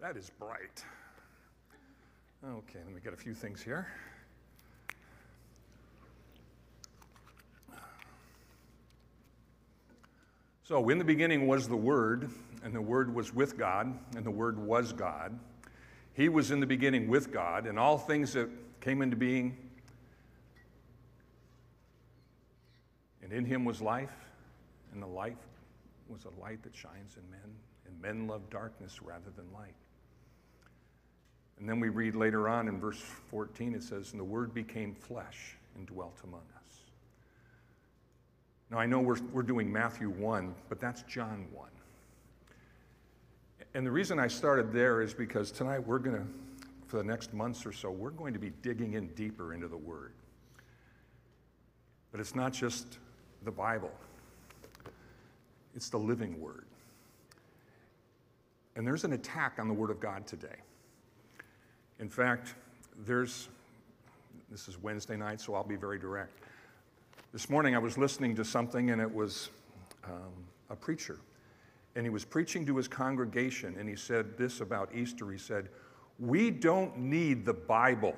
That is bright. Okay, let me get a few things here. So, in the beginning was the Word, and the Word was with God, and the Word was God. He was in the beginning with God, and all things that came into being. And in him was life, and the life was a light that shines in men, and men love darkness rather than light. And then we read later on in verse 14, it says, And the Word became flesh and dwelt among us. Now, I know we're, we're doing Matthew 1, but that's John 1. And the reason I started there is because tonight we're going to, for the next months or so, we're going to be digging in deeper into the Word. But it's not just the Bible, it's the living Word. And there's an attack on the Word of God today. In fact, there's, this is Wednesday night, so I'll be very direct. This morning I was listening to something, and it was um, a preacher. And he was preaching to his congregation, and he said this about Easter. He said, We don't need the Bible.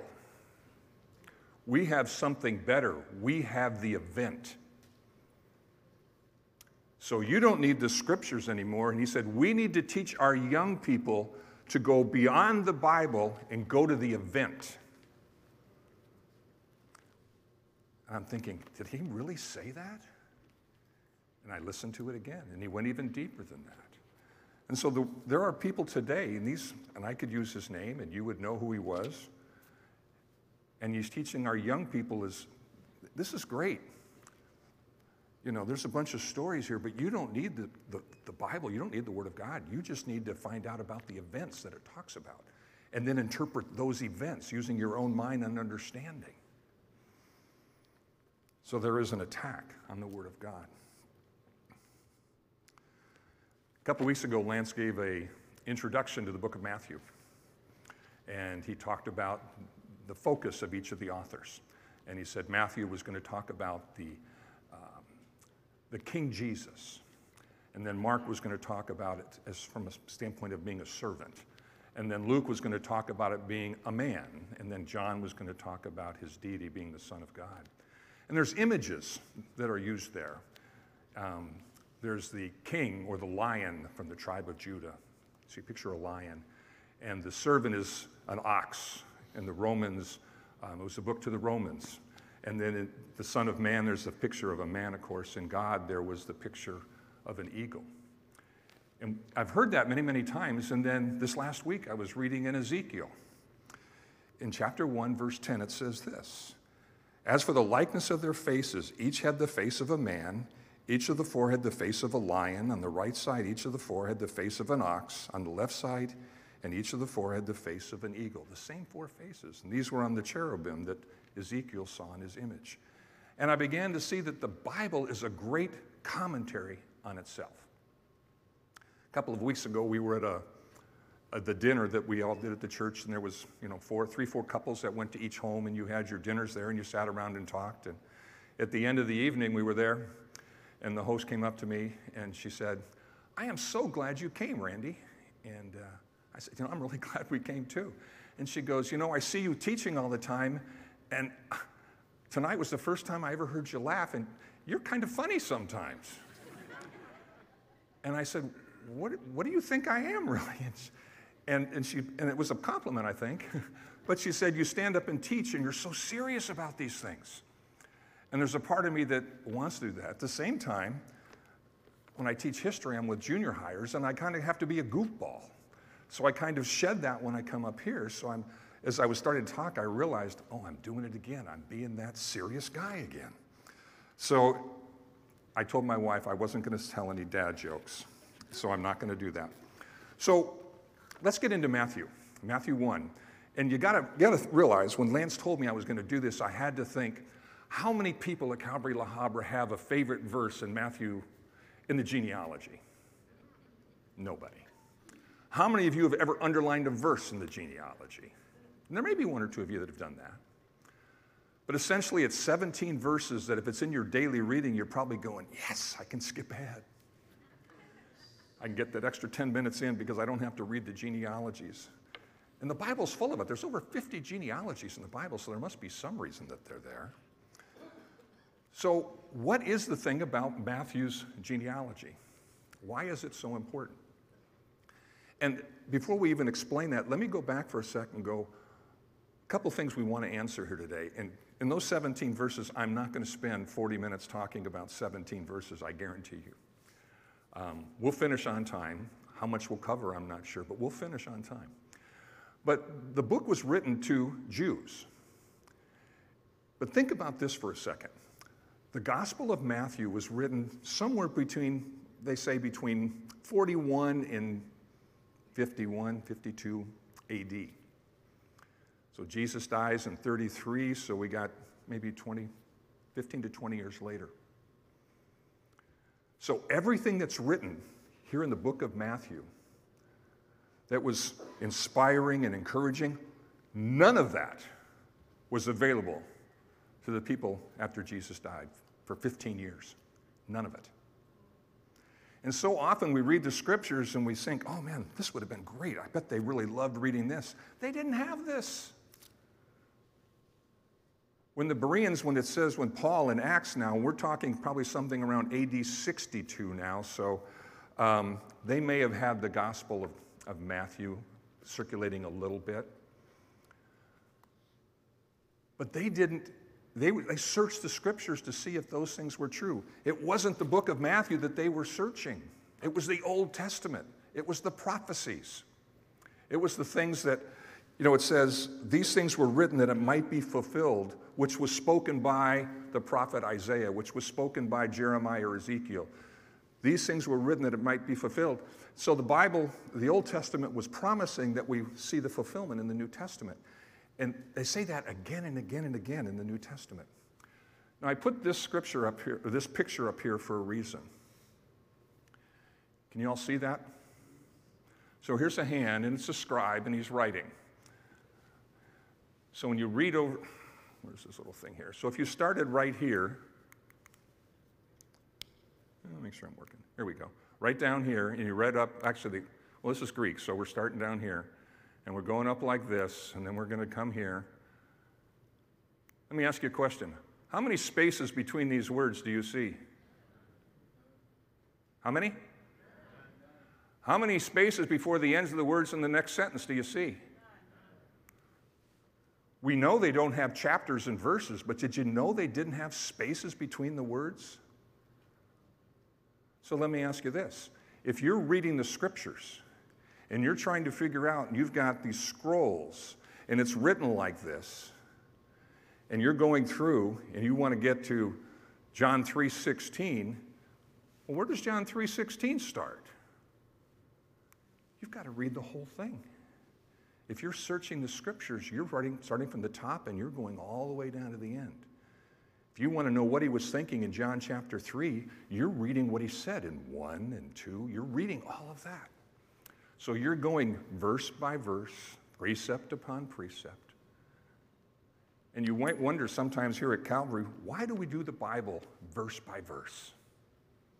We have something better. We have the event. So you don't need the scriptures anymore. And he said, We need to teach our young people to go beyond the Bible and go to the event. And I'm thinking, did he really say that? And I listened to it again, and he went even deeper than that. And so the, there are people today, and these, and I could use his name, and you would know who he was. And he's teaching our young people is, this is great. You know, there's a bunch of stories here, but you don't need the, the, the, Bible. You don't need the Word of God. You just need to find out about the events that it talks about and then interpret those events using your own mind and understanding. So there is an attack on the Word of God. A couple weeks ago, Lance gave a introduction to the book of Matthew, and he talked about the focus of each of the authors. And he said Matthew was going to talk about the the King Jesus. And then Mark was going to talk about it as from a standpoint of being a servant. And then Luke was going to talk about it being a man. And then John was going to talk about his deity being the Son of God. And there's images that are used there. Um, there's the king or the lion from the tribe of Judah. So you picture a lion. And the servant is an ox. And the Romans, um, it was a book to the Romans. And then in the Son of Man, there's a picture of a man, of course. In God, there was the picture of an eagle. And I've heard that many, many times. And then this last week, I was reading in Ezekiel. In chapter 1, verse 10, it says this As for the likeness of their faces, each had the face of a man, each of the four had the face of a lion. On the right side, each of the four had the face of an ox. On the left side, and each of the four had the face of an eagle. The same four faces. And these were on the cherubim that Ezekiel saw in his image. And I began to see that the Bible is a great commentary on itself. A couple of weeks ago, we were at a, the dinner that we all did at the church, and there was, you know, four, three, four couples that went to each home, and you had your dinners there, and you sat around and talked. And at the end of the evening, we were there, and the host came up to me, and she said, I am so glad you came, Randy. And uh, I said, you know, I'm really glad we came too. And she goes, you know, I see you teaching all the time, and tonight was the first time I ever heard you laugh, and you're kind of funny sometimes. and I said, what, what do you think I am, really? And, and, she, and it was a compliment, I think. but she said, You stand up and teach, and you're so serious about these things. And there's a part of me that wants to do that. At the same time, when I teach history, I'm with junior hires, and I kind of have to be a goofball. So I kind of shed that when I come up here. So I'm as I was starting to talk, I realized, oh, I'm doing it again. I'm being that serious guy again. So I told my wife I wasn't going to tell any dad jokes. So I'm not going to do that. So let's get into Matthew, Matthew 1. And you gotta, gotta realize when Lance told me I was going to do this, I had to think how many people at Calvary La Habra have a favorite verse in Matthew in the genealogy? Nobody. How many of you have ever underlined a verse in the genealogy? And there may be one or two of you that have done that. But essentially, it's 17 verses that if it's in your daily reading, you're probably going, Yes, I can skip ahead. I can get that extra 10 minutes in because I don't have to read the genealogies. And the Bible's full of it. There's over 50 genealogies in the Bible, so there must be some reason that they're there. So, what is the thing about Matthew's genealogy? Why is it so important? And before we even explain that, let me go back for a second and go, a couple things we want to answer here today. And in those 17 verses, I'm not going to spend 40 minutes talking about 17 verses, I guarantee you. Um, we'll finish on time. How much we'll cover, I'm not sure, but we'll finish on time. But the book was written to Jews. But think about this for a second. The Gospel of Matthew was written somewhere between, they say, between 41 and 51, 52 AD. So Jesus dies in 33, so we got maybe 20, 15 to 20 years later. So everything that's written here in the book of Matthew that was inspiring and encouraging, none of that was available to the people after Jesus died for 15 years. None of it. And so often we read the scriptures and we think, oh man, this would have been great. I bet they really loved reading this. They didn't have this. When the Bereans, when it says, when Paul in Acts now, we're talking probably something around AD 62 now, so um, they may have had the Gospel of, of Matthew circulating a little bit. But they didn't, they, they searched the scriptures to see if those things were true. It wasn't the book of Matthew that they were searching, it was the Old Testament, it was the prophecies, it was the things that you know, it says, These things were written that it might be fulfilled, which was spoken by the prophet Isaiah, which was spoken by Jeremiah or Ezekiel. These things were written that it might be fulfilled. So the Bible, the Old Testament, was promising that we see the fulfillment in the New Testament. And they say that again and again and again in the New Testament. Now, I put this scripture up here, this picture up here for a reason. Can you all see that? So here's a hand, and it's a scribe, and he's writing. So when you read over, where's this little thing here? So if you started right here, let me make sure I'm working. Here we go. Right down here, and you read up, actually, well, this is Greek, so we're starting down here, and we're going up like this, and then we're going to come here. Let me ask you a question. How many spaces between these words do you see? How many? How many spaces before the ends of the words in the next sentence do you see? We know they don't have chapters and verses, but did you know they didn't have spaces between the words? So let me ask you this. If you're reading the scriptures and you're trying to figure out, and you've got these scrolls, and it's written like this, and you're going through and you want to get to John 3:16, well, where does John 3:16 start? You've got to read the whole thing. If you're searching the scriptures, you're writing, starting from the top and you're going all the way down to the end. If you want to know what he was thinking in John chapter 3, you're reading what he said in 1 and 2. You're reading all of that. So you're going verse by verse, precept upon precept. And you might wonder sometimes here at Calvary, why do we do the Bible verse by verse,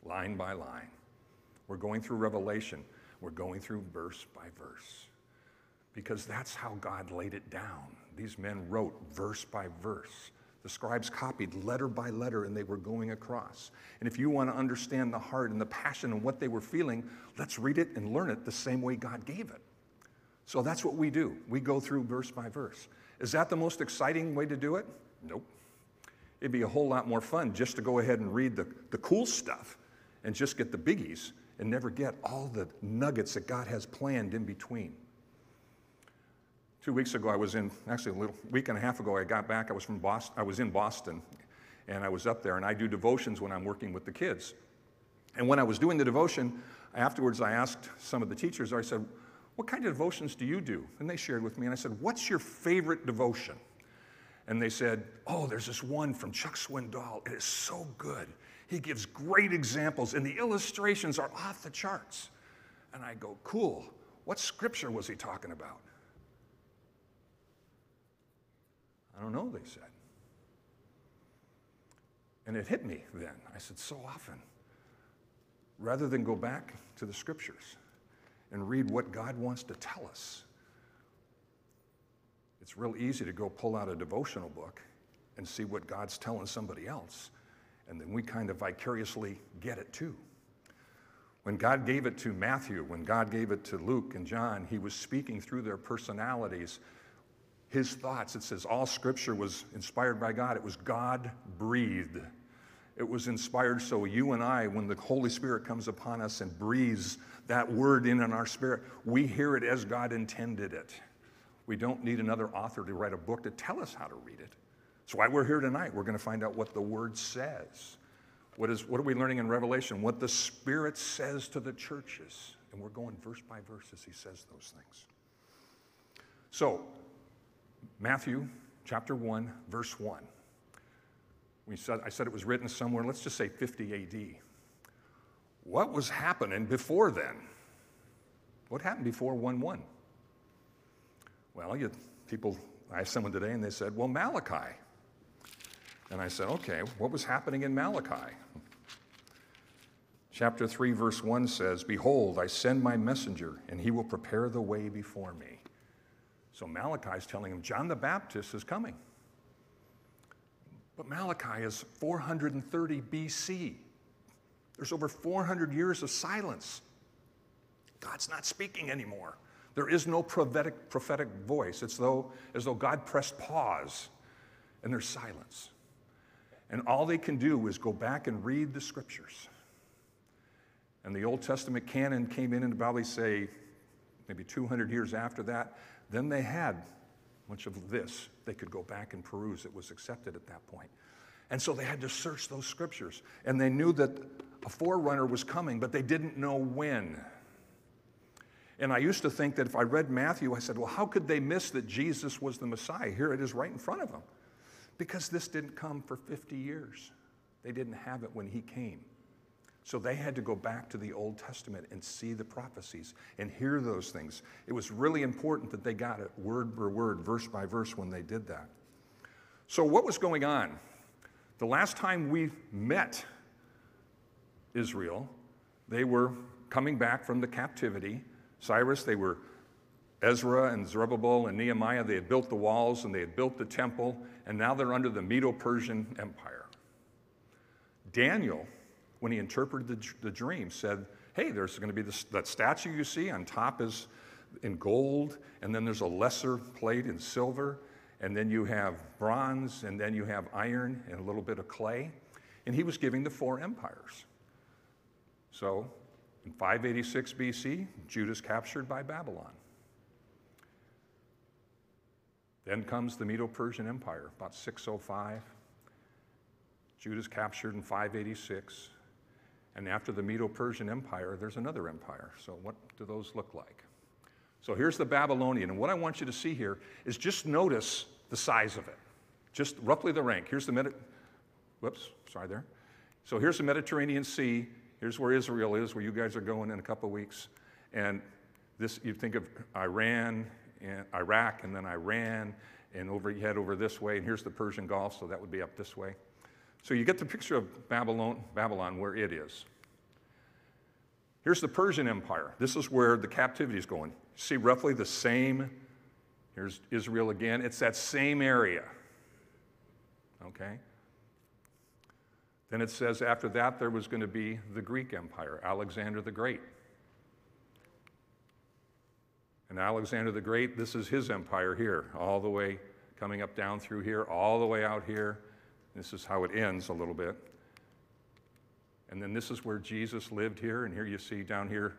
line by line? We're going through Revelation, we're going through verse by verse because that's how God laid it down. These men wrote verse by verse. The scribes copied letter by letter and they were going across. And if you want to understand the heart and the passion and what they were feeling, let's read it and learn it the same way God gave it. So that's what we do. We go through verse by verse. Is that the most exciting way to do it? Nope. It'd be a whole lot more fun just to go ahead and read the, the cool stuff and just get the biggies and never get all the nuggets that God has planned in between. Two weeks ago, I was in, actually a little week and a half ago, I got back. I was from Boston, I was in Boston, and I was up there, and I do devotions when I'm working with the kids. And when I was doing the devotion, afterwards I asked some of the teachers, I said, What kind of devotions do you do? And they shared with me, and I said, What's your favorite devotion? And they said, Oh, there's this one from Chuck Swindoll. It is so good. He gives great examples, and the illustrations are off the charts. And I go, Cool. What scripture was he talking about? I don't know, they said. And it hit me then. I said, so often. rather than go back to the scriptures and read what God wants to tell us. It's real easy to go pull out a devotional book and see what God's telling somebody else, and then we kind of vicariously get it too. When God gave it to Matthew, when God gave it to Luke and John, he was speaking through their personalities, his thoughts. It says all scripture was inspired by God, it was God breathed. It was inspired so you and I, when the Holy Spirit comes upon us and breathes that word in in our spirit, we hear it as God intended it. We don't need another author to write a book to tell us how to read it. That's why we're here tonight. We're going to find out what the word says. What, is, what are we learning in Revelation? What the Spirit says to the churches. And we're going verse by verse as he says those things. So, Matthew chapter 1, verse 1. We said, I said it was written somewhere, let's just say 50 AD. What was happening before then? What happened before 1 1? Well, you, people, I asked someone today and they said, well, Malachi. And I said, okay, what was happening in Malachi? Chapter 3, verse 1 says, Behold, I send my messenger, and he will prepare the way before me. So Malachi is telling him, John the Baptist is coming. But Malachi is 430 BC. There's over 400 years of silence. God's not speaking anymore. There is no prophetic, prophetic voice. It's though, as though God pressed pause and there's silence. And all they can do is go back and read the scriptures. And the Old Testament canon came in and probably say maybe 200 years after that. Then they had much of this they could go back and peruse. It was accepted at that point. And so they had to search those scriptures. And they knew that a forerunner was coming, but they didn't know when. And I used to think that if I read Matthew, I said, well, how could they miss that Jesus was the Messiah? Here it is right in front of them. Because this didn't come for 50 years. They didn't have it when he came. So they had to go back to the Old Testament and see the prophecies and hear those things. It was really important that they got it word for word, verse by verse when they did that. So, what was going on? The last time we met Israel, they were coming back from the captivity. Cyrus, they were Ezra and Zerubbabel and Nehemiah, they had built the walls and they had built the temple, and now they're under the Medo Persian Empire. Daniel, when he interpreted the, the dream, said, Hey, there's going to be this, that statue you see on top is in gold, and then there's a lesser plate in silver, and then you have bronze, and then you have iron and a little bit of clay. And he was giving the four empires. So in 586 BC, Judah's captured by Babylon. Then comes the Medo Persian Empire, about 605. Judah's captured in 586. And after the Medo Persian Empire, there's another empire. So, what do those look like? So, here's the Babylonian. And what I want you to see here is just notice the size of it, just roughly the rank. Here's the Medi- whoops, sorry there. So, here's the Mediterranean Sea. Here's where Israel is, where you guys are going in a couple weeks. And this, you think of Iran and Iraq and then Iran and over you head over this way and here's the Persian Gulf so that would be up this way. So you get the picture of Babylon, Babylon where it is. Here's the Persian Empire. This is where the captivity is going. See roughly the same. Here's Israel again. It's that same area. Okay? Then it says after that there was going to be the Greek Empire, Alexander the Great. And Alexander the Great, this is his empire here, all the way coming up down through here, all the way out here. This is how it ends a little bit. And then this is where Jesus lived here, and here you see down here,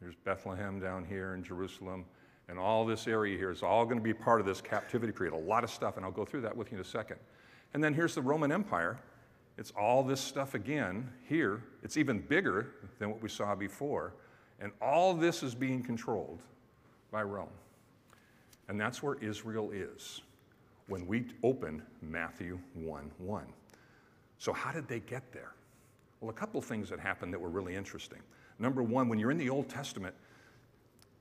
here's Bethlehem down here in Jerusalem. And all this area here is all going to be part of this captivity period. A lot of stuff, and I'll go through that with you in a second. And then here's the Roman Empire. It's all this stuff again here. It's even bigger than what we saw before. And all this is being controlled by Rome. And that's where Israel is when we open Matthew 1 1. So, how did they get there? Well, a couple things that happened that were really interesting. Number one, when you're in the Old Testament,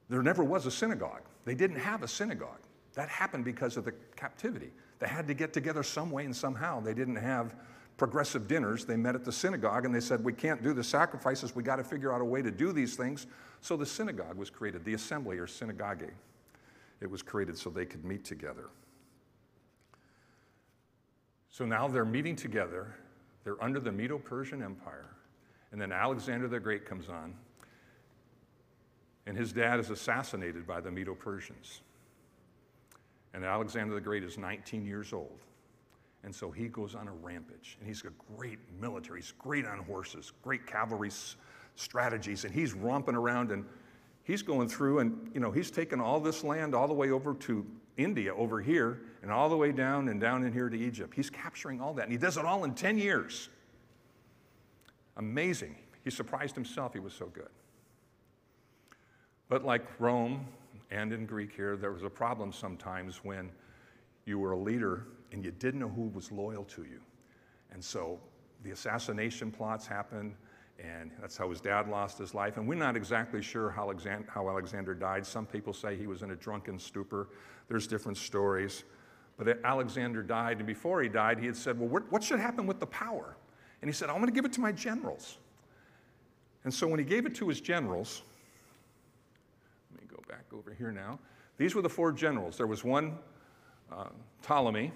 there never was a synagogue. They didn't have a synagogue. That happened because of the captivity. They had to get together some way and somehow. They didn't have progressive dinners. They met at the synagogue and they said, We can't do the sacrifices. We got to figure out a way to do these things. So the synagogue was created, the assembly or synagogue. It was created so they could meet together. So now they're meeting together. They're under the Medo Persian Empire. And then Alexander the Great comes on. And his dad is assassinated by the Medo Persians. And Alexander the Great is 19 years old. And so he goes on a rampage. And he's a great military. He's great on horses, great cavalry strategies. And he's romping around and he's going through and, you know, he's taken all this land all the way over to India, over here, and all the way down and down in here to Egypt. He's capturing all that. And he does it all in 10 years. Amazing. He surprised himself, he was so good. But like Rome and in Greek here, there was a problem sometimes when you were a leader and you didn't know who was loyal to you. And so the assassination plots happened, and that's how his dad lost his life. And we're not exactly sure how Alexander, how Alexander died. Some people say he was in a drunken stupor. There's different stories. But Alexander died, and before he died, he had said, Well, what should happen with the power? And he said, I'm going to give it to my generals. And so when he gave it to his generals, let me go back over here now. These were the four generals. There was one, uh, Ptolemy,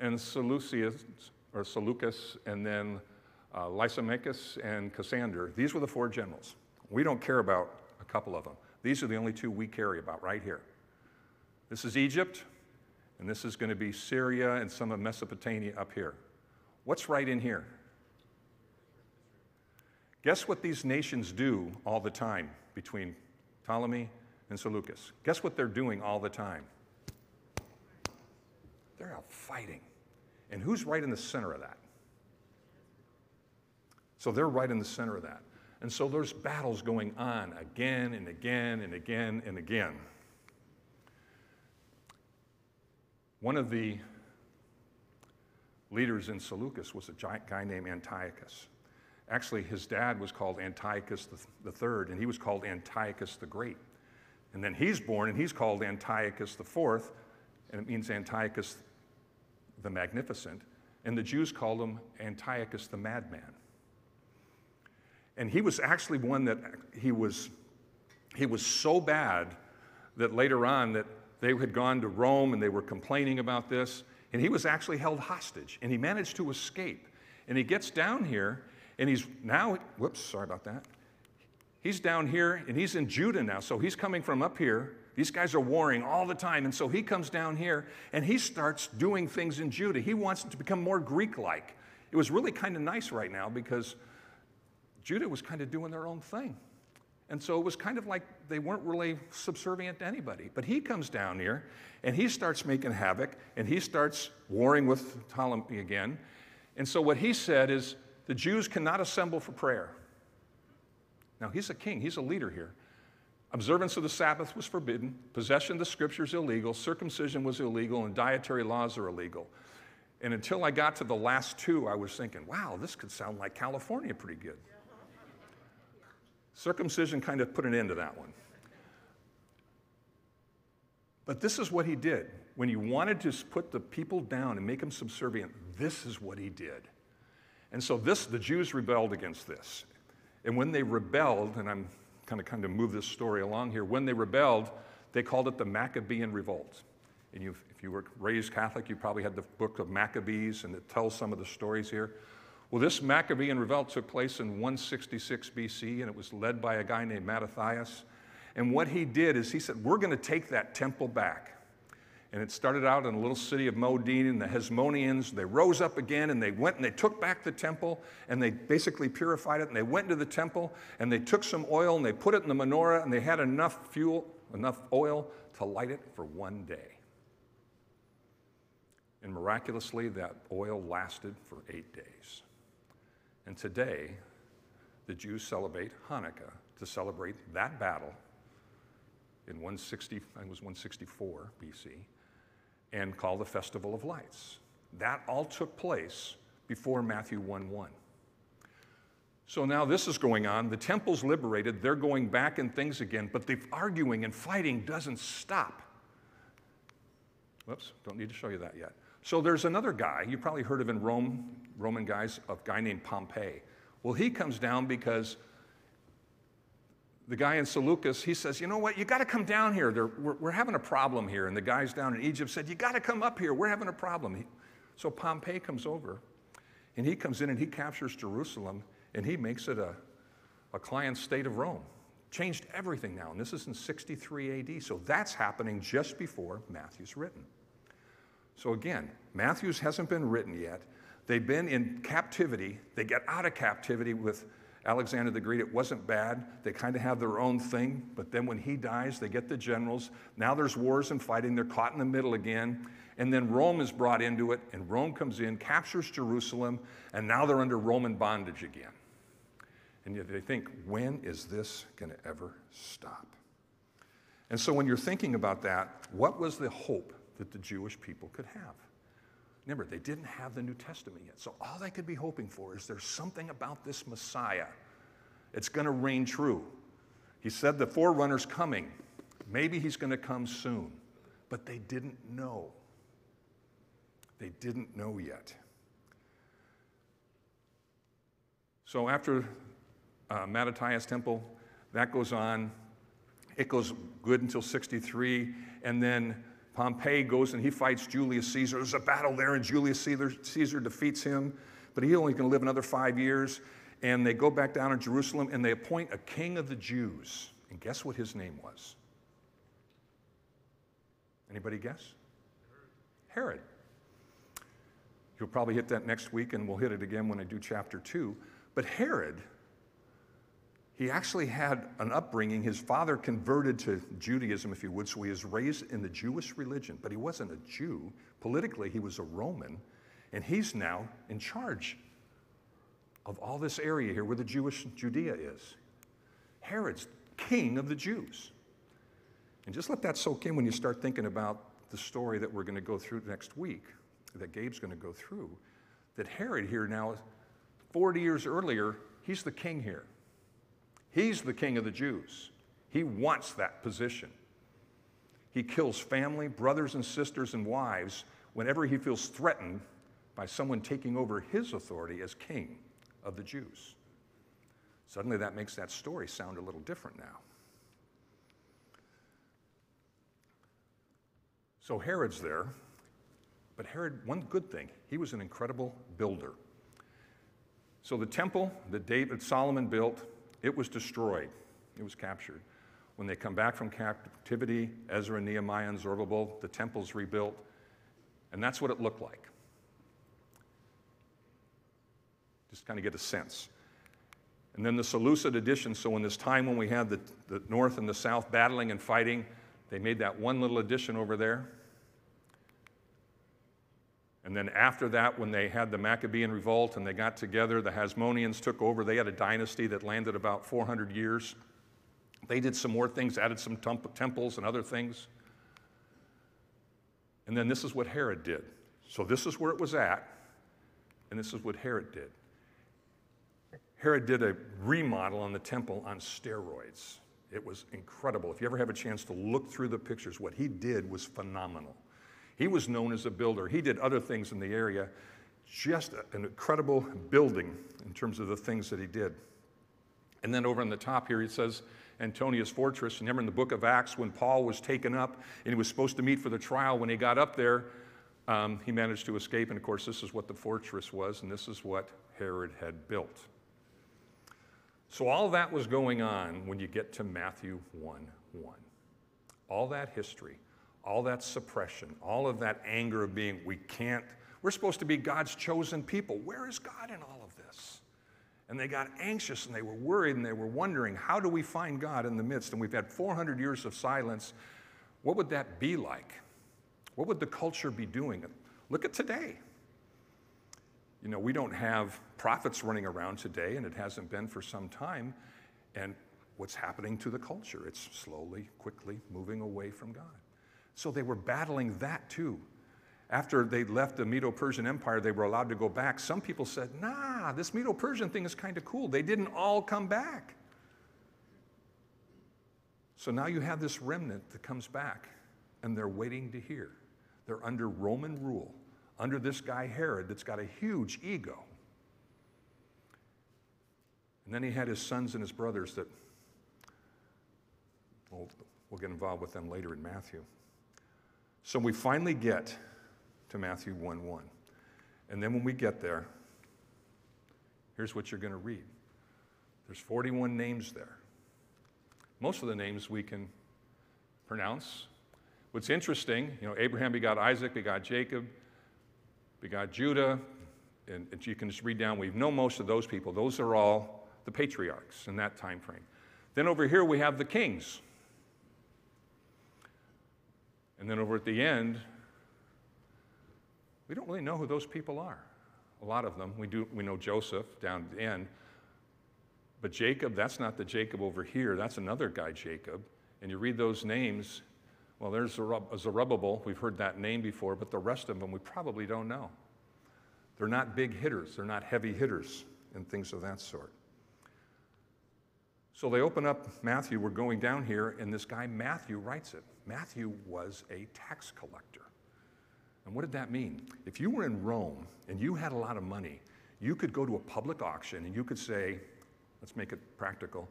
and Seleucus, or Seleucus, and then uh, Lysimachus and Cassander. These were the four generals. We don't care about a couple of them. These are the only two we carry about right here. This is Egypt, and this is going to be Syria and some of Mesopotamia up here. What's right in here? Guess what these nations do all the time between Ptolemy and Seleucus? Guess what they're doing all the time? They're out fighting. And who's right in the center of that? So they're right in the center of that. And so there's battles going on again and again and again and again. One of the leaders in Seleucus was a guy named Antiochus. Actually, his dad was called Antiochus the third, and he was called Antiochus the Great. And then he's born, and he's called Antiochus the fourth, and it means Antiochus the Magnificent. And the Jews called him Antiochus the Madman. And he was actually one that he was, he was so bad that later on that they had gone to Rome and they were complaining about this, and he was actually held hostage, and he managed to escape. And he gets down here, and he's now, whoops, sorry about that. He's down here and he's in Judah now. So he's coming from up here. These guys are warring all the time. And so he comes down here and he starts doing things in Judah. He wants to become more Greek like. It was really kind of nice right now because Judah was kind of doing their own thing. And so it was kind of like they weren't really subservient to anybody. But he comes down here and he starts making havoc and he starts warring with Ptolemy again. And so what he said is, the Jews cannot assemble for prayer. Now, he's a king, he's a leader here. Observance of the Sabbath was forbidden, possession of the scriptures illegal, circumcision was illegal, and dietary laws are illegal. And until I got to the last two, I was thinking, wow, this could sound like California pretty good. Circumcision kind of put an end to that one. But this is what he did. When he wanted to put the people down and make them subservient, this is what he did. And so this, the Jews rebelled against this. And when they rebelled, and I'm kind of kind of move this story along here, when they rebelled, they called it the Maccabean Revolt. And if you were raised Catholic, you probably had the book of Maccabees, and it tells some of the stories here. Well, this Maccabean revolt took place in 166 BC, and it was led by a guy named Mattathias. And what he did is he said, We're going to take that temple back. And it started out in a little city of Modin, and the Hasmoneans, they rose up again and they went and they took back the temple and they basically purified it. And they went into the temple and they took some oil and they put it in the menorah and they had enough fuel, enough oil to light it for one day. And miraculously, that oil lasted for eight days. And today, the Jews celebrate Hanukkah to celebrate that battle in 160, I was 164 BC and call the Festival of Lights. That all took place before Matthew 1 1. So now this is going on. The temple's liberated. They're going back and things again, but the arguing and fighting doesn't stop. Whoops, don't need to show you that yet. So there's another guy, you probably heard of in Rome, Roman guys, a guy named Pompey. Well, he comes down because the guy in Seleucus, he says, You know what? You got to come down here. We're, we're, having a problem here. And the guys down in Egypt said, You got to come up here. We're having a problem. He, so Pompey comes over and he comes in and he captures Jerusalem and he makes it a, a client state of Rome. Changed everything now. And this is in 63 AD. So that's happening just before Matthew's written. So again, Matthew's hasn't been written yet. They've been in captivity. They get out of captivity with Alexander the Great. It wasn't bad. They kind of have their own thing. But then when he dies, they get the generals. Now there's wars and fighting. They're caught in the middle again. And then Rome is brought into it, and Rome comes in, captures Jerusalem, and now they're under Roman bondage again. And yet they think, when is this going to ever stop? And so when you're thinking about that, what was the hope that the Jewish people could have? Remember, they didn't have the New Testament yet. So all they could be hoping for is there's something about this Messiah. It's going to reign true. He said the forerunner's coming. Maybe he's going to come soon. But they didn't know. They didn't know yet. So after uh, Mattathias temple, that goes on. It goes good until 63. And then Pompey goes and he fights Julius Caesar. There's a battle there, and Julius Caesar, Caesar defeats him, but he's only to live another five years. And they go back down to Jerusalem and they appoint a king of the Jews. And guess what his name was? Anybody guess? Herod. You'll probably hit that next week, and we'll hit it again when I do chapter two. But Herod he actually had an upbringing. His father converted to Judaism, if you would, so he was raised in the Jewish religion, but he wasn't a Jew. Politically, he was a Roman, and he's now in charge of all this area here where the Jewish Judea is. Herod's king of the Jews. And just let that soak in when you start thinking about the story that we're going to go through next week, that Gabe's going to go through. That Herod here now, 40 years earlier, he's the king here. He's the king of the Jews. He wants that position. He kills family, brothers and sisters, and wives whenever he feels threatened by someone taking over his authority as king of the Jews. Suddenly, that makes that story sound a little different now. So Herod's there, but Herod, one good thing, he was an incredible builder. So the temple that David Solomon built it was destroyed, it was captured. When they come back from captivity, Ezra, Nehemiah, and Zerubbabel, the temple's rebuilt, and that's what it looked like. Just kind of get a sense. And then the Seleucid addition, so in this time when we had the, the north and the south battling and fighting, they made that one little addition over there. And then after that, when they had the Maccabean revolt and they got together, the Hasmoneans took over. They had a dynasty that landed about 400 years. They did some more things, added some temples and other things. And then this is what Herod did. So this is where it was at, and this is what Herod did. Herod did a remodel on the temple on steroids. It was incredible. If you ever have a chance to look through the pictures, what he did was phenomenal. He was known as a builder. He did other things in the area. Just an incredible building in terms of the things that he did. And then over on the top here, it says Antonia's fortress. Remember in the book of Acts when Paul was taken up and he was supposed to meet for the trial, when he got up there, um, he managed to escape. And of course, this is what the fortress was, and this is what Herod had built. So all that was going on when you get to Matthew 1 1. All that history all that suppression, all of that anger of being, we can't, we're supposed to be God's chosen people. Where is God in all of this? And they got anxious and they were worried and they were wondering, how do we find God in the midst? And we've had 400 years of silence. What would that be like? What would the culture be doing? Look at today. You know, we don't have prophets running around today, and it hasn't been for some time. And what's happening to the culture? It's slowly, quickly moving away from God. So they were battling that too. After they left the Medo Persian Empire, they were allowed to go back. Some people said, nah, this Medo Persian thing is kind of cool. They didn't all come back. So now you have this remnant that comes back, and they're waiting to hear. They're under Roman rule, under this guy Herod that's got a huge ego. And then he had his sons and his brothers that, well, we'll get involved with them later in Matthew. So we finally get to Matthew 1 1. And then when we get there, here's what you're going to read there's 41 names there. Most of the names we can pronounce. What's interesting, you know, Abraham begot Isaac, begot Jacob, begot Judah, and, and you can just read down. We know most of those people. Those are all the patriarchs in that time frame. Then over here we have the kings. And then over at the end, we don't really know who those people are. A lot of them. We, do, we know Joseph down at the end. But Jacob, that's not the Jacob over here. That's another guy, Jacob. And you read those names, well, there's Zerubbabel. We've heard that name before, but the rest of them we probably don't know. They're not big hitters, they're not heavy hitters, and things of that sort. So they open up Matthew. We're going down here, and this guy Matthew writes it. Matthew was a tax collector. And what did that mean? If you were in Rome and you had a lot of money, you could go to a public auction and you could say, let's make it practical.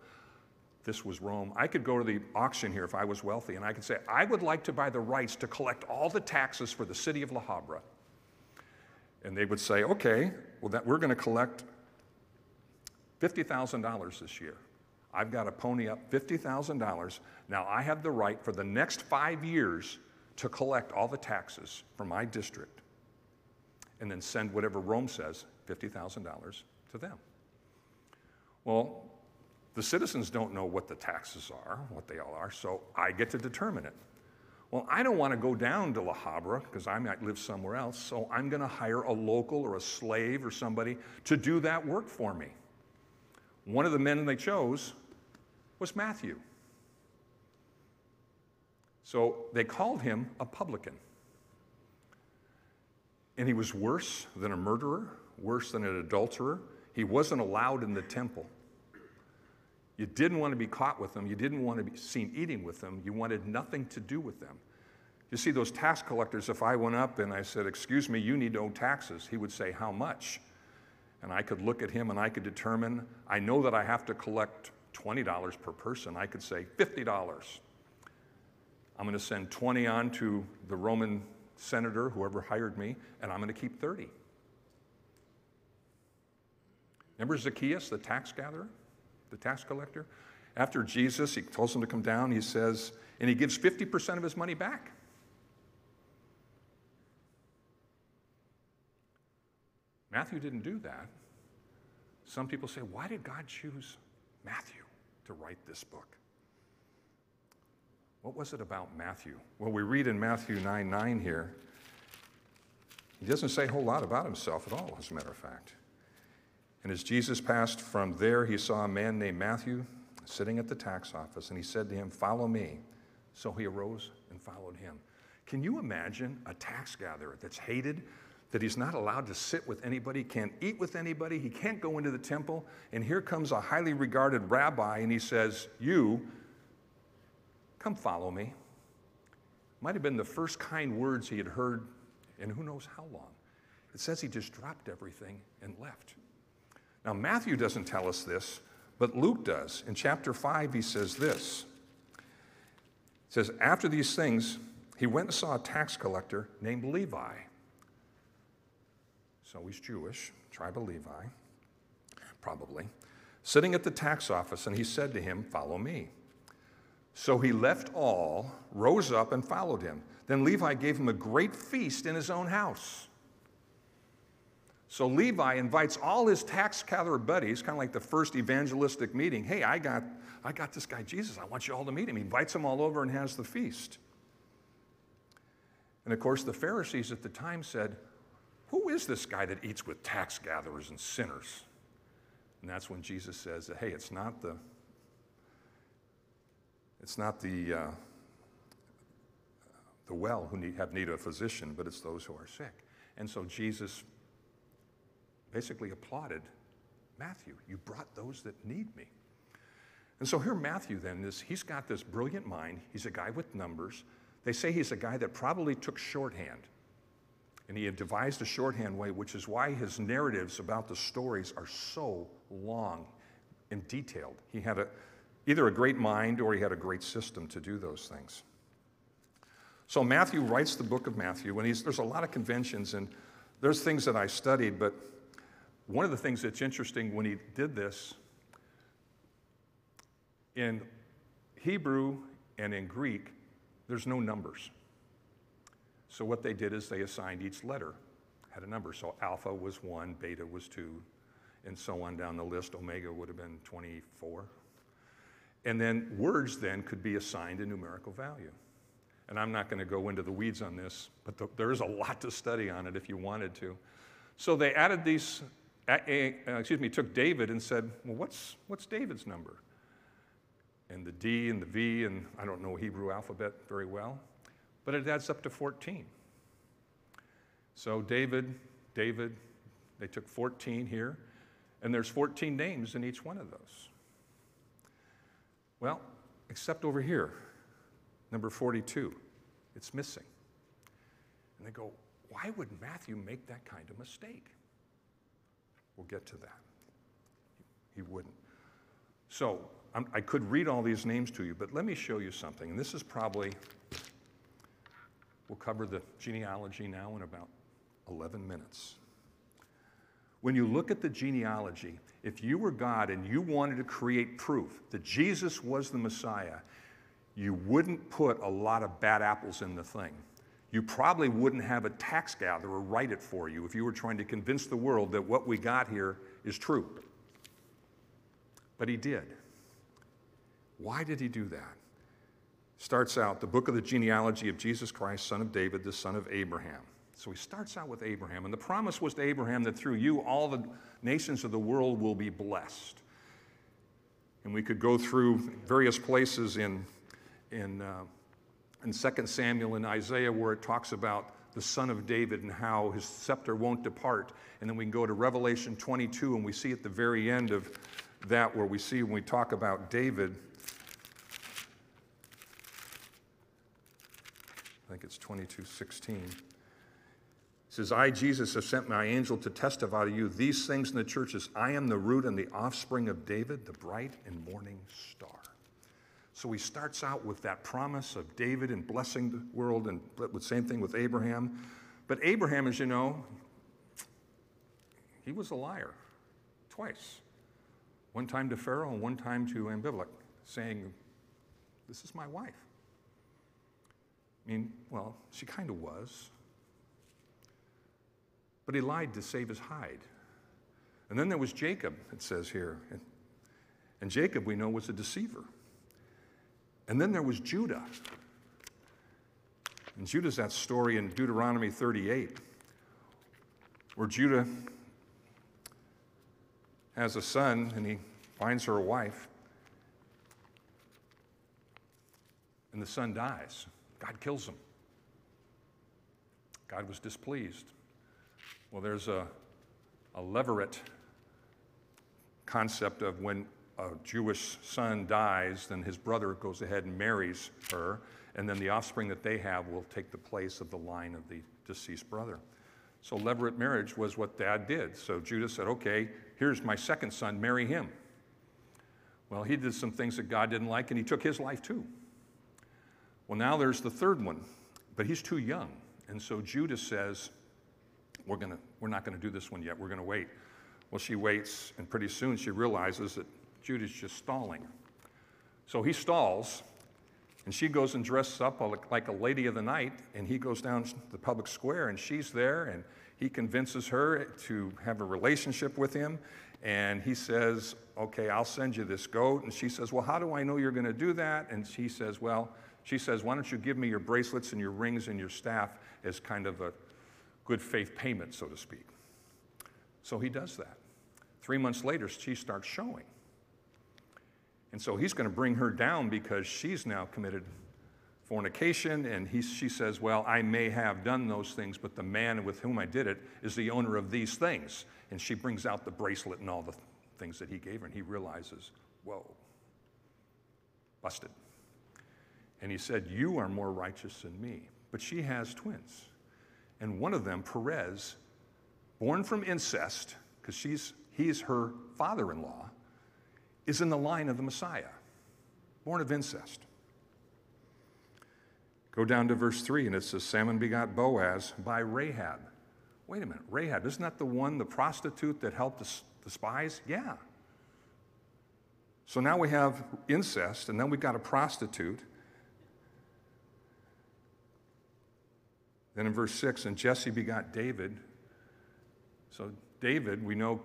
This was Rome. I could go to the auction here if I was wealthy and I could say, I would like to buy the rights to collect all the taxes for the city of La Habra. And they would say, okay, well, that, we're going to collect $50,000 this year. I've got to pony up $50,000. Now I have the right for the next five years to collect all the taxes from my district and then send whatever Rome says, $50,000 to them. Well, the citizens don't know what the taxes are, what they all are, so I get to determine it. Well, I don't want to go down to La Habra because I might live somewhere else, so I'm going to hire a local or a slave or somebody to do that work for me. One of the men they chose was Matthew. So they called him a publican. And he was worse than a murderer, worse than an adulterer. He wasn't allowed in the temple. You didn't want to be caught with them. You didn't want to be seen eating with them. You wanted nothing to do with them. You see, those tax collectors, if I went up and I said, Excuse me, you need to owe taxes, he would say, How much? And I could look at him and I could determine, I know that I have to collect $20 per person. I could say $50. I'm going to send 20 on to the Roman senator, whoever hired me, and I'm going to keep 30. Remember Zacchaeus, the tax gatherer, the tax collector? After Jesus, he tells him to come down, he says, and he gives 50% of his money back. Matthew didn't do that. Some people say, why did God choose Matthew to write this book? What was it about Matthew? Well, we read in Matthew 9 9 here, he doesn't say a whole lot about himself at all, as a matter of fact. And as Jesus passed from there, he saw a man named Matthew sitting at the tax office, and he said to him, Follow me. So he arose and followed him. Can you imagine a tax gatherer that's hated, that he's not allowed to sit with anybody, can't eat with anybody, he can't go into the temple, and here comes a highly regarded rabbi, and he says, You, come follow me. Might have been the first kind words he had heard in who knows how long. It says he just dropped everything and left. Now, Matthew doesn't tell us this, but Luke does. In chapter 5, he says this. It says, After these things, he went and saw a tax collector named Levi. So he's Jewish, tribe of Levi, probably, sitting at the tax office, and he said to him, Follow me. So he left all, rose up, and followed him. Then Levi gave him a great feast in his own house. So Levi invites all his tax gatherer buddies, kind of like the first evangelistic meeting. Hey, I got, I got this guy Jesus. I want you all to meet him. He invites them all over and has the feast. And of course, the Pharisees at the time said, Who is this guy that eats with tax gatherers and sinners? And that's when Jesus says, Hey, it's not the, it's not the, uh, the well who need, have need of a physician, but it's those who are sick. And so Jesus basically applauded Matthew. You brought those that need me. And so here, Matthew then is he's got this brilliant mind. He's a guy with numbers. They say he's a guy that probably took shorthand. And he had devised a shorthand way, which is why his narratives about the stories are so long and detailed. He had a, either a great mind or he had a great system to do those things. So Matthew writes the book of Matthew, and there's a lot of conventions, and there's things that I studied, but one of the things that's interesting when he did this, in Hebrew and in Greek, there's no numbers. So what they did is they assigned each letter had a number. So alpha was one, beta was two, and so on down the list. Omega would have been 24. And then words then could be assigned a numerical value. And I'm not going to go into the weeds on this, but the, there is a lot to study on it if you wanted to. So they added these, uh, excuse me, took David and said, well, what's, what's David's number? And the D and the V, and I don't know Hebrew alphabet very well but it adds up to 14. So David, David, they took 14 here, and there's 14 names in each one of those. Well, except over here, number 42, it's missing. And they go, why would Matthew make that kind of mistake? We'll get to that. He wouldn't. So I'm, i could read all these names to you, but let me show you something. And this is probably We'll cover the genealogy now in about 11 minutes. When you look at the genealogy, if you were God and you wanted to create proof that Jesus was the Messiah, you wouldn't put a lot of bad apples in the thing. You probably wouldn't have a tax gatherer write it for you if you were trying to convince the world that what we got here is true. But he did. Why did he do that? Starts out the book of the genealogy of Jesus Christ, son of David, the son of Abraham. So he starts out with Abraham. And the promise was to Abraham that through you, all the nations of the world will be blessed. And we could go through various places in, in, uh, in 2 Samuel and Isaiah where it talks about the son of David and how his scepter won't depart. And then we can go to Revelation 22 and we see at the very end of that where we see when we talk about David think it's 22:16. It says, I, Jesus, have sent my angel to testify to you these things in the churches. I am the root and the offspring of David, the bright and morning star. So he starts out with that promise of David and blessing the world, and the same thing with Abraham. But Abraham, as you know, he was a liar twice. One time to Pharaoh and one time to Abimelech, saying, This is my wife. Mean, well, she kind of was. But he lied to save his hide. And then there was Jacob, it says here. And Jacob, we know, was a deceiver. And then there was Judah. And Judah's that story in Deuteronomy 38, where Judah has a son and he finds her a wife, and the son dies. God kills them. God was displeased. Well, there's a, a levirate concept of when a Jewish son dies, then his brother goes ahead and marries her, and then the offspring that they have will take the place of the line of the deceased brother. So, levirate marriage was what dad did. So, Judah said, Okay, here's my second son, marry him. Well, he did some things that God didn't like, and he took his life too. Well, now there's the third one, but he's too young. And so Judah says, we're, gonna, we're not going to do this one yet. We're going to wait. Well, she waits, and pretty soon she realizes that Judah's just stalling. So he stalls, and she goes and dresses up like a lady of the night, and he goes down the public square, and she's there, and he convinces her to have a relationship with him. And he says, Okay, I'll send you this goat. And she says, Well, how do I know you're going to do that? And he says, Well, she says, Why don't you give me your bracelets and your rings and your staff as kind of a good faith payment, so to speak? So he does that. Three months later, she starts showing. And so he's going to bring her down because she's now committed fornication. And he, she says, Well, I may have done those things, but the man with whom I did it is the owner of these things. And she brings out the bracelet and all the things that he gave her. And he realizes, Whoa, busted. And he said, You are more righteous than me. But she has twins. And one of them, Perez, born from incest, because she's he's her father-in-law, is in the line of the Messiah, born of incest. Go down to verse 3, and it says, Salmon begot Boaz by Rahab. Wait a minute, Rahab, isn't that the one, the prostitute that helped the, the spies? Yeah. So now we have incest, and then we've got a prostitute. Then in verse 6, and Jesse begot David. So David, we know,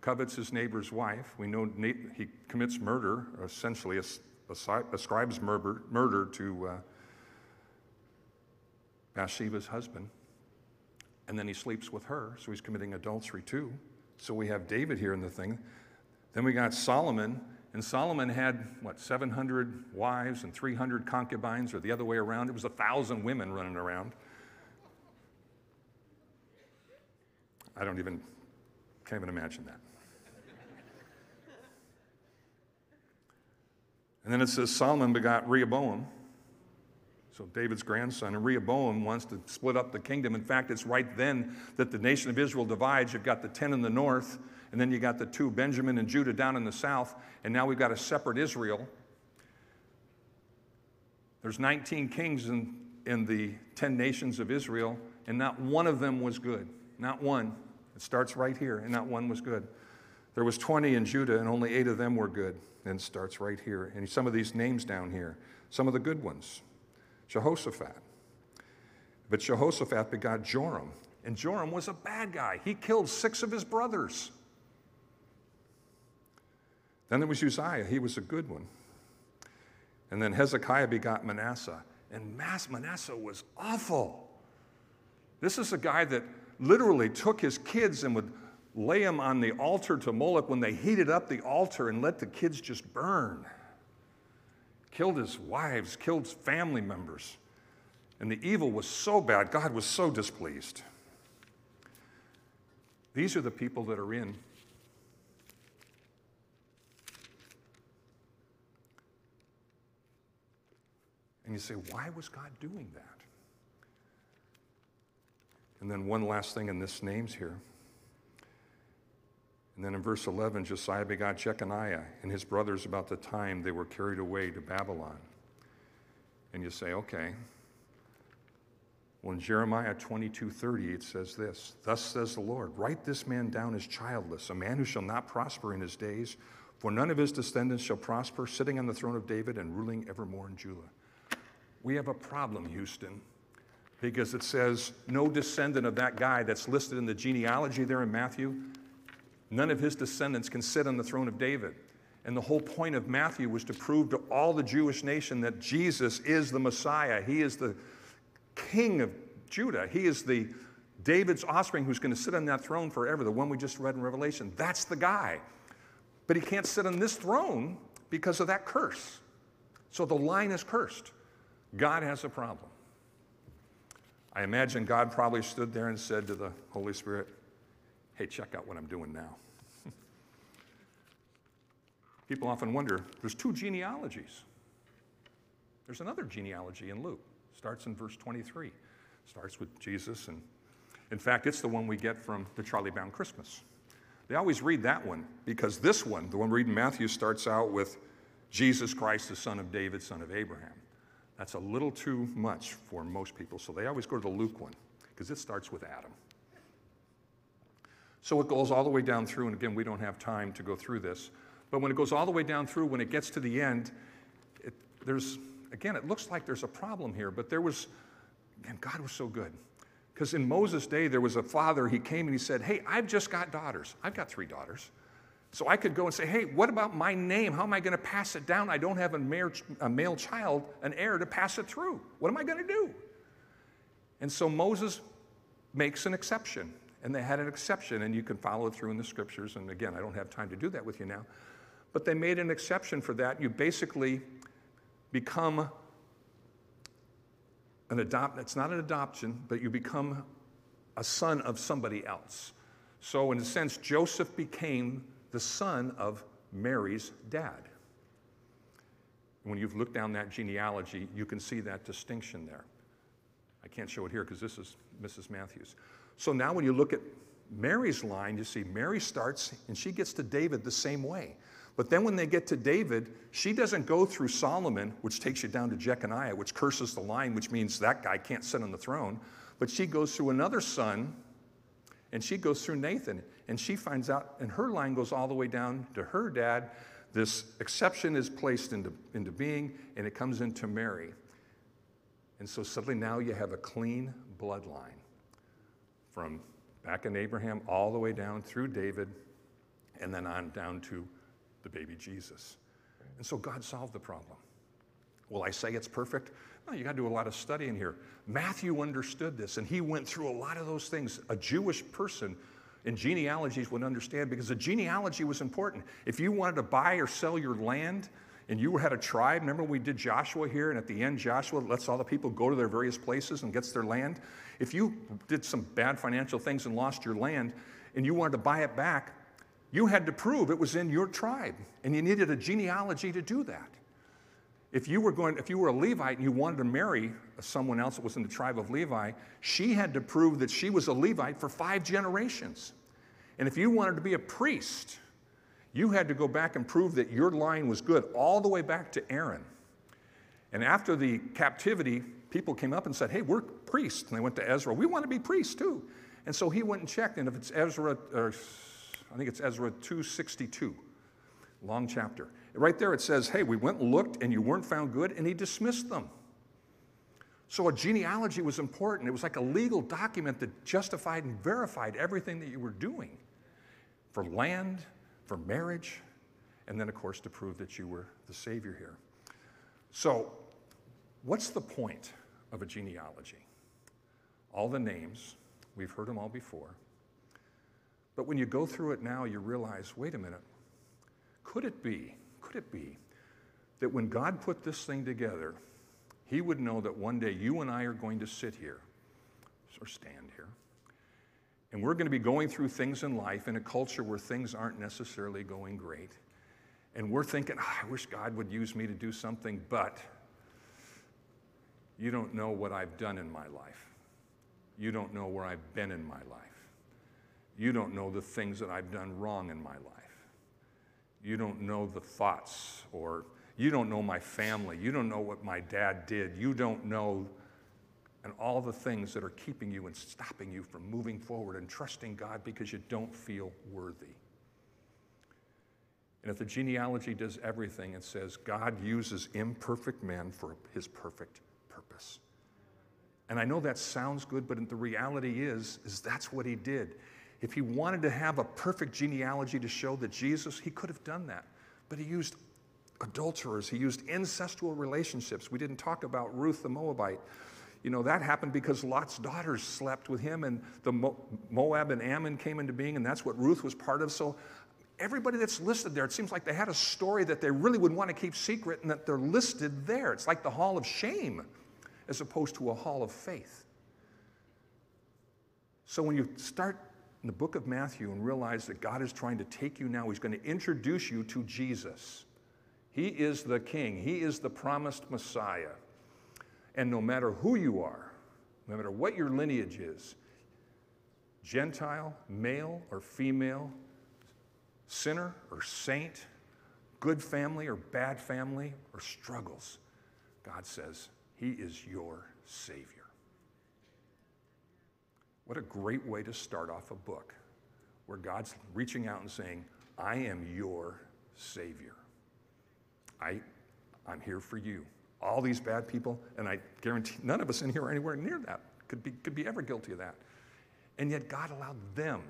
covets his neighbor's wife. We know he commits murder, essentially ascribes murder, murder to uh, Bathsheba's husband. And then he sleeps with her, so he's committing adultery too. So we have David here in the thing. Then we got Solomon, and Solomon had, what, 700 wives and 300 concubines, or the other way around. It was a thousand women running around. I don't even, can't even imagine that. And then it says Solomon begot Rehoboam, so David's grandson, and Rehoboam wants to split up the kingdom. In fact, it's right then that the nation of Israel divides. You've got the 10 in the north, and then you got the two, Benjamin and Judah, down in the south, and now we've got a separate Israel. There's 19 kings in, in the 10 nations of Israel, and not one of them was good. Not one. It starts right here, and not one was good. There was 20 in Judah, and only eight of them were good. And it starts right here. And some of these names down here, some of the good ones. Jehoshaphat. But Jehoshaphat begot Joram, and Joram was a bad guy. He killed six of his brothers. Then there was Uzziah, he was a good one. And then Hezekiah begot Manasseh, and Manasseh was awful. This is a guy that literally took his kids and would lay them on the altar to Moloch when they heated up the altar and let the kids just burn killed his wives, killed family members. And the evil was so bad, God was so displeased. These are the people that are in. And you say, why was God doing that? And then one last thing in this names here. And then in verse 11, Josiah begot Jeconiah and his brothers about the time they were carried away to Babylon. And you say, okay. Well, in Jeremiah 22 30, it says this Thus says the Lord, write this man down as childless, a man who shall not prosper in his days, for none of his descendants shall prosper, sitting on the throne of David and ruling evermore in Judah. We have a problem, Houston, because it says no descendant of that guy that's listed in the genealogy there in Matthew None of his descendants can sit on the throne of David. And the whole point of Matthew was to prove to all the Jewish nation that Jesus is the Messiah. He is the king of Judah. He is the David's offspring who's going to sit on that throne forever, the one we just read in Revelation. That's the guy. But he can't sit on this throne because of that curse. So the line is cursed. God has a problem. I imagine God probably stood there and said to the Holy Spirit, hey, check out what I'm doing now. People often wonder there's two genealogies. There's another genealogy in Luke, starts in verse 23. Starts with Jesus, and in fact, it's the one we get from the Charlie Brown Christmas. They always read that one because this one, the one we read in Matthew, starts out with Jesus Christ, the son of David, son of Abraham. That's a little too much for most people, so they always go to the Luke one because it starts with Adam. So it goes all the way down through, and again, we don't have time to go through this, but when it goes all the way down through, when it gets to the end, it, there's, again, it looks like there's a problem here, but there was, again, God was so good. Because in Moses' day, there was a father, he came and he said, Hey, I've just got daughters. I've got three daughters. So I could go and say, Hey, what about my name? How am I going to pass it down? I don't have a male, a male child, an heir to pass it through. What am I going to do? And so Moses makes an exception and they had an exception, and you can follow it through in the scriptures. And again, I don't have time to do that with you now. But they made an exception for that. You basically become an adopt, it's not an adoption, but you become a son of somebody else. So, in a sense, Joseph became the son of Mary's dad. When you've looked down that genealogy, you can see that distinction there. I can't show it here because this is Mrs. Matthews. So now when you look at Mary's line, you see Mary starts and she gets to David the same way. But then when they get to David, she doesn't go through Solomon, which takes you down to Jeconiah, which curses the line, which means that guy can't sit on the throne. But she goes through another son, and she goes through Nathan. And she finds out, and her line goes all the way down to her dad. This exception is placed into, into being, and it comes into Mary. And so suddenly now you have a clean bloodline from back in Abraham all the way down through David and then on down to the baby Jesus. And so God solved the problem. Will I say it's perfect? No, you got to do a lot of studying here. Matthew understood this, and he went through a lot of those things. A Jewish person in genealogies would understand because the genealogy was important. If you wanted to buy or sell your land, and you had a tribe. Remember we did Joshua here, and at the end, Joshua lets all the people go to their various places and gets their land. If you did some bad financial things and lost your land, and you wanted to buy it back, you had to prove it was in your tribe, and you needed a genealogy to do that. If you were going, if you were a Levite and you wanted to marry someone else that was in the tribe of Levi, she had to prove that she was a Levite for five generations. And if you wanted to be a priest, you had to go back and prove that your line was good all the way back to Aaron. And after the captivity, people came up and said, Hey, we're priests. And they went to Ezra. We want to be priests too. And so he went and checked. And if it's Ezra, or I think it's Ezra 262, long chapter. Right there it says, Hey, we went and looked and you weren't found good. And he dismissed them. So a genealogy was important. It was like a legal document that justified and verified everything that you were doing for land, for marriage, and then, of course, to prove that you were the Savior here. So, what's the point of a genealogy? All the names, we've heard them all before. But when you go through it now, you realize wait a minute, could it be, could it be that when God put this thing together, He would know that one day you and I are going to sit here or stand here and we're going to be going through things in life in a culture where things aren't necessarily going great. And we're thinking, oh, I wish God would use me to do something, but you don't know what I've done in my life. You don't know where I've been in my life. You don't know the things that I've done wrong in my life. You don't know the thoughts, or you don't know my family. You don't know what my dad did. You don't know and all the things that are keeping you and stopping you from moving forward and trusting God because you don't feel worthy. And if the genealogy does everything, it says God uses imperfect men for his perfect purpose. And I know that sounds good, but the reality is, is that's what he did. If he wanted to have a perfect genealogy to show that Jesus, he could have done that. But he used adulterers, he used incestual relationships. We didn't talk about Ruth the Moabite. You know, that happened because Lot's daughters slept with him, and the Moab and Ammon came into being, and that's what Ruth was part of. So, everybody that's listed there, it seems like they had a story that they really would want to keep secret and that they're listed there. It's like the hall of shame as opposed to a hall of faith. So, when you start in the book of Matthew and realize that God is trying to take you now, He's going to introduce you to Jesus. He is the King, He is the promised Messiah. And no matter who you are, no matter what your lineage is, Gentile, male or female, sinner or saint, good family or bad family, or struggles, God says, He is your Savior. What a great way to start off a book where God's reaching out and saying, I am your Savior. I, I'm here for you all these bad people, and I guarantee none of us in here are anywhere near that, could be, could be ever guilty of that. And yet God allowed them.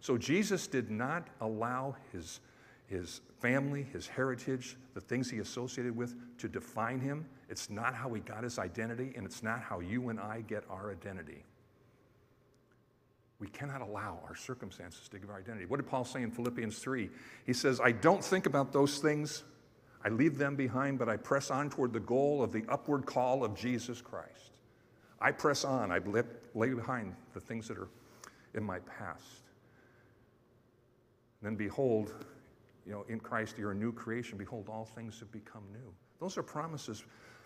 So Jesus did not allow his, his family, his heritage, the things he associated with to define him. It's not how he got his identity, and it's not how you and I get our identity. We cannot allow our circumstances to give our identity. What did Paul say in Philippians 3? He says, I don't think about those things I leave them behind, but I press on toward the goal of the upward call of Jesus Christ. I press on. I lay behind the things that are in my past. And then behold, you know, in Christ you're a new creation. Behold, all things have become new. Those are promises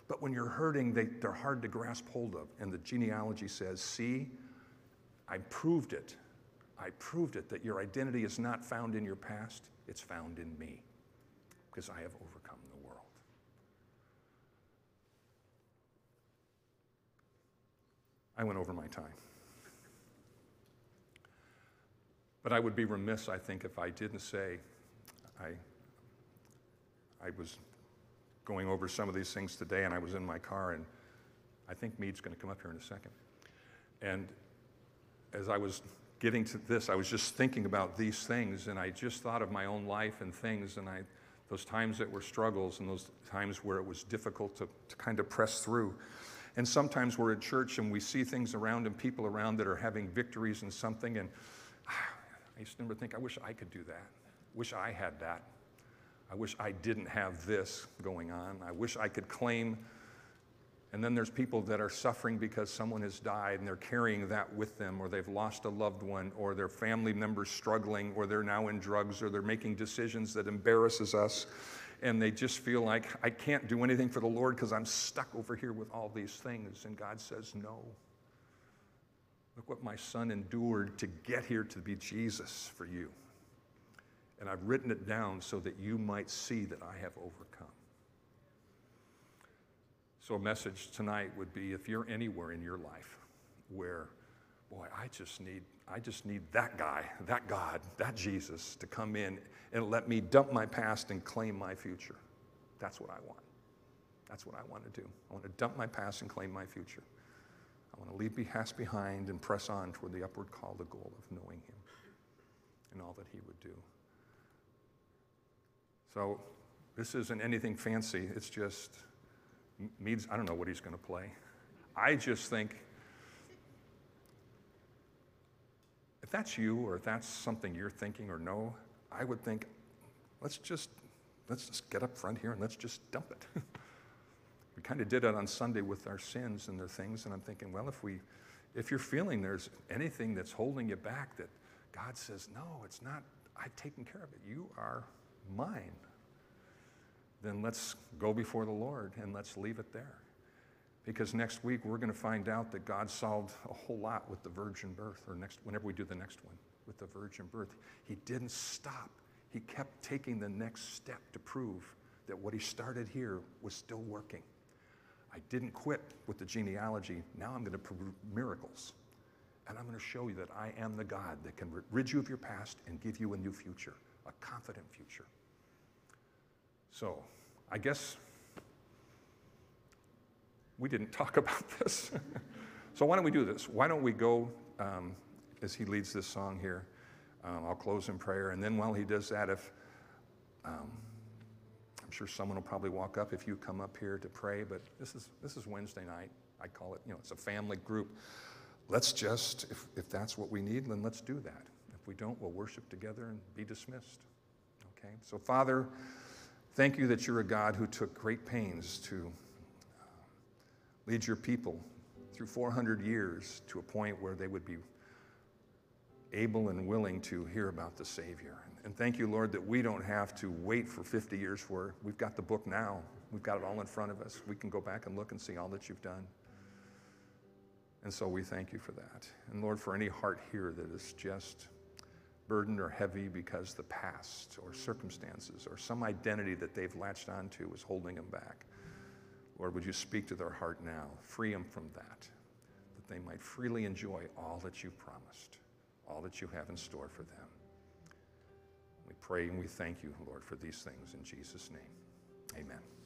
But when you're hurting, they, they're hard to grasp hold of. And the genealogy says, See, I proved it. I proved it that your identity is not found in your past, it's found in me, because I have overcome the world. I went over my time. But I would be remiss, I think, if I didn't say I, I was going over some of these things today and I was in my car, and I think Mead's going to come up here in a second. And as I was getting to this, I was just thinking about these things, and I just thought of my own life and things, and I, those times that were struggles and those times where it was difficult to, to kind of press through. And sometimes we're at church and we see things around and people around that are having victories in something, and I used to never think, I wish I could do that. Wish I had that. I wish I didn't have this going on. I wish I could claim. And then there's people that are suffering because someone has died and they're carrying that with them, or they've lost a loved one, or their family members struggling, or they're now in drugs, or they're making decisions that embarrasses us. And they just feel like, I can't do anything for the Lord because I'm stuck over here with all these things. And God says, No. Look what my son endured to get here to be Jesus for you. And I've written it down so that you might see that I have overcome. So, a message tonight would be if you're anywhere in your life where, boy, I just need, I just need that guy, that God, that Jesus to come in and let me dump my past and claim my future. That's what I want. That's what I want to do. I want to dump my past and claim my future. I want to leave past behind and press on toward the upward call, the goal of knowing Him and all that He would do. So, this isn't anything fancy. It's just, Meads, I don't know what he's going to play. I just think if that's you or if that's something you're thinking or no, I would think, let's just let's just get up front here and let's just dump it. we kind of did it on Sunday with our sins and the things, and I'm thinking, well, if we, if you're feeling there's anything that's holding you back, that God says, no, it's not. I've taken care of it. You are mine. Then let's go before the Lord and let's leave it there. Because next week we're going to find out that God solved a whole lot with the virgin birth, or next whenever we do the next one with the virgin birth. He didn't stop. He kept taking the next step to prove that what he started here was still working. I didn't quit with the genealogy. Now I'm going to prove miracles. And I'm going to show you that I am the God that can rid you of your past and give you a new future, a confident future. So I guess we didn't talk about this. so why don't we do this? Why don't we go um, as he leads this song here? Um, I'll close in prayer. And then while he does that, if um, I'm sure someone will probably walk up if you come up here to pray, but this is, this is Wednesday night. I call it, you know, it's a family group. Let's just, if, if that's what we need, then let's do that. If we don't, we'll worship together and be dismissed. Okay? So, Father, thank you that you're a God who took great pains to uh, lead your people through 400 years to a point where they would be able and willing to hear about the Savior. And thank you, Lord, that we don't have to wait for 50 years for. We've got the book now. We've got it all in front of us. We can go back and look and see all that you've done. And so we thank you for that. And Lord, for any heart here that is just burdened or heavy because the past or circumstances or some identity that they've latched onto is holding them back. Lord, would you speak to their heart now? Free them from that, that they might freely enjoy all that you've promised, all that you have in store for them. We pray and we thank you, Lord, for these things in Jesus' name. Amen.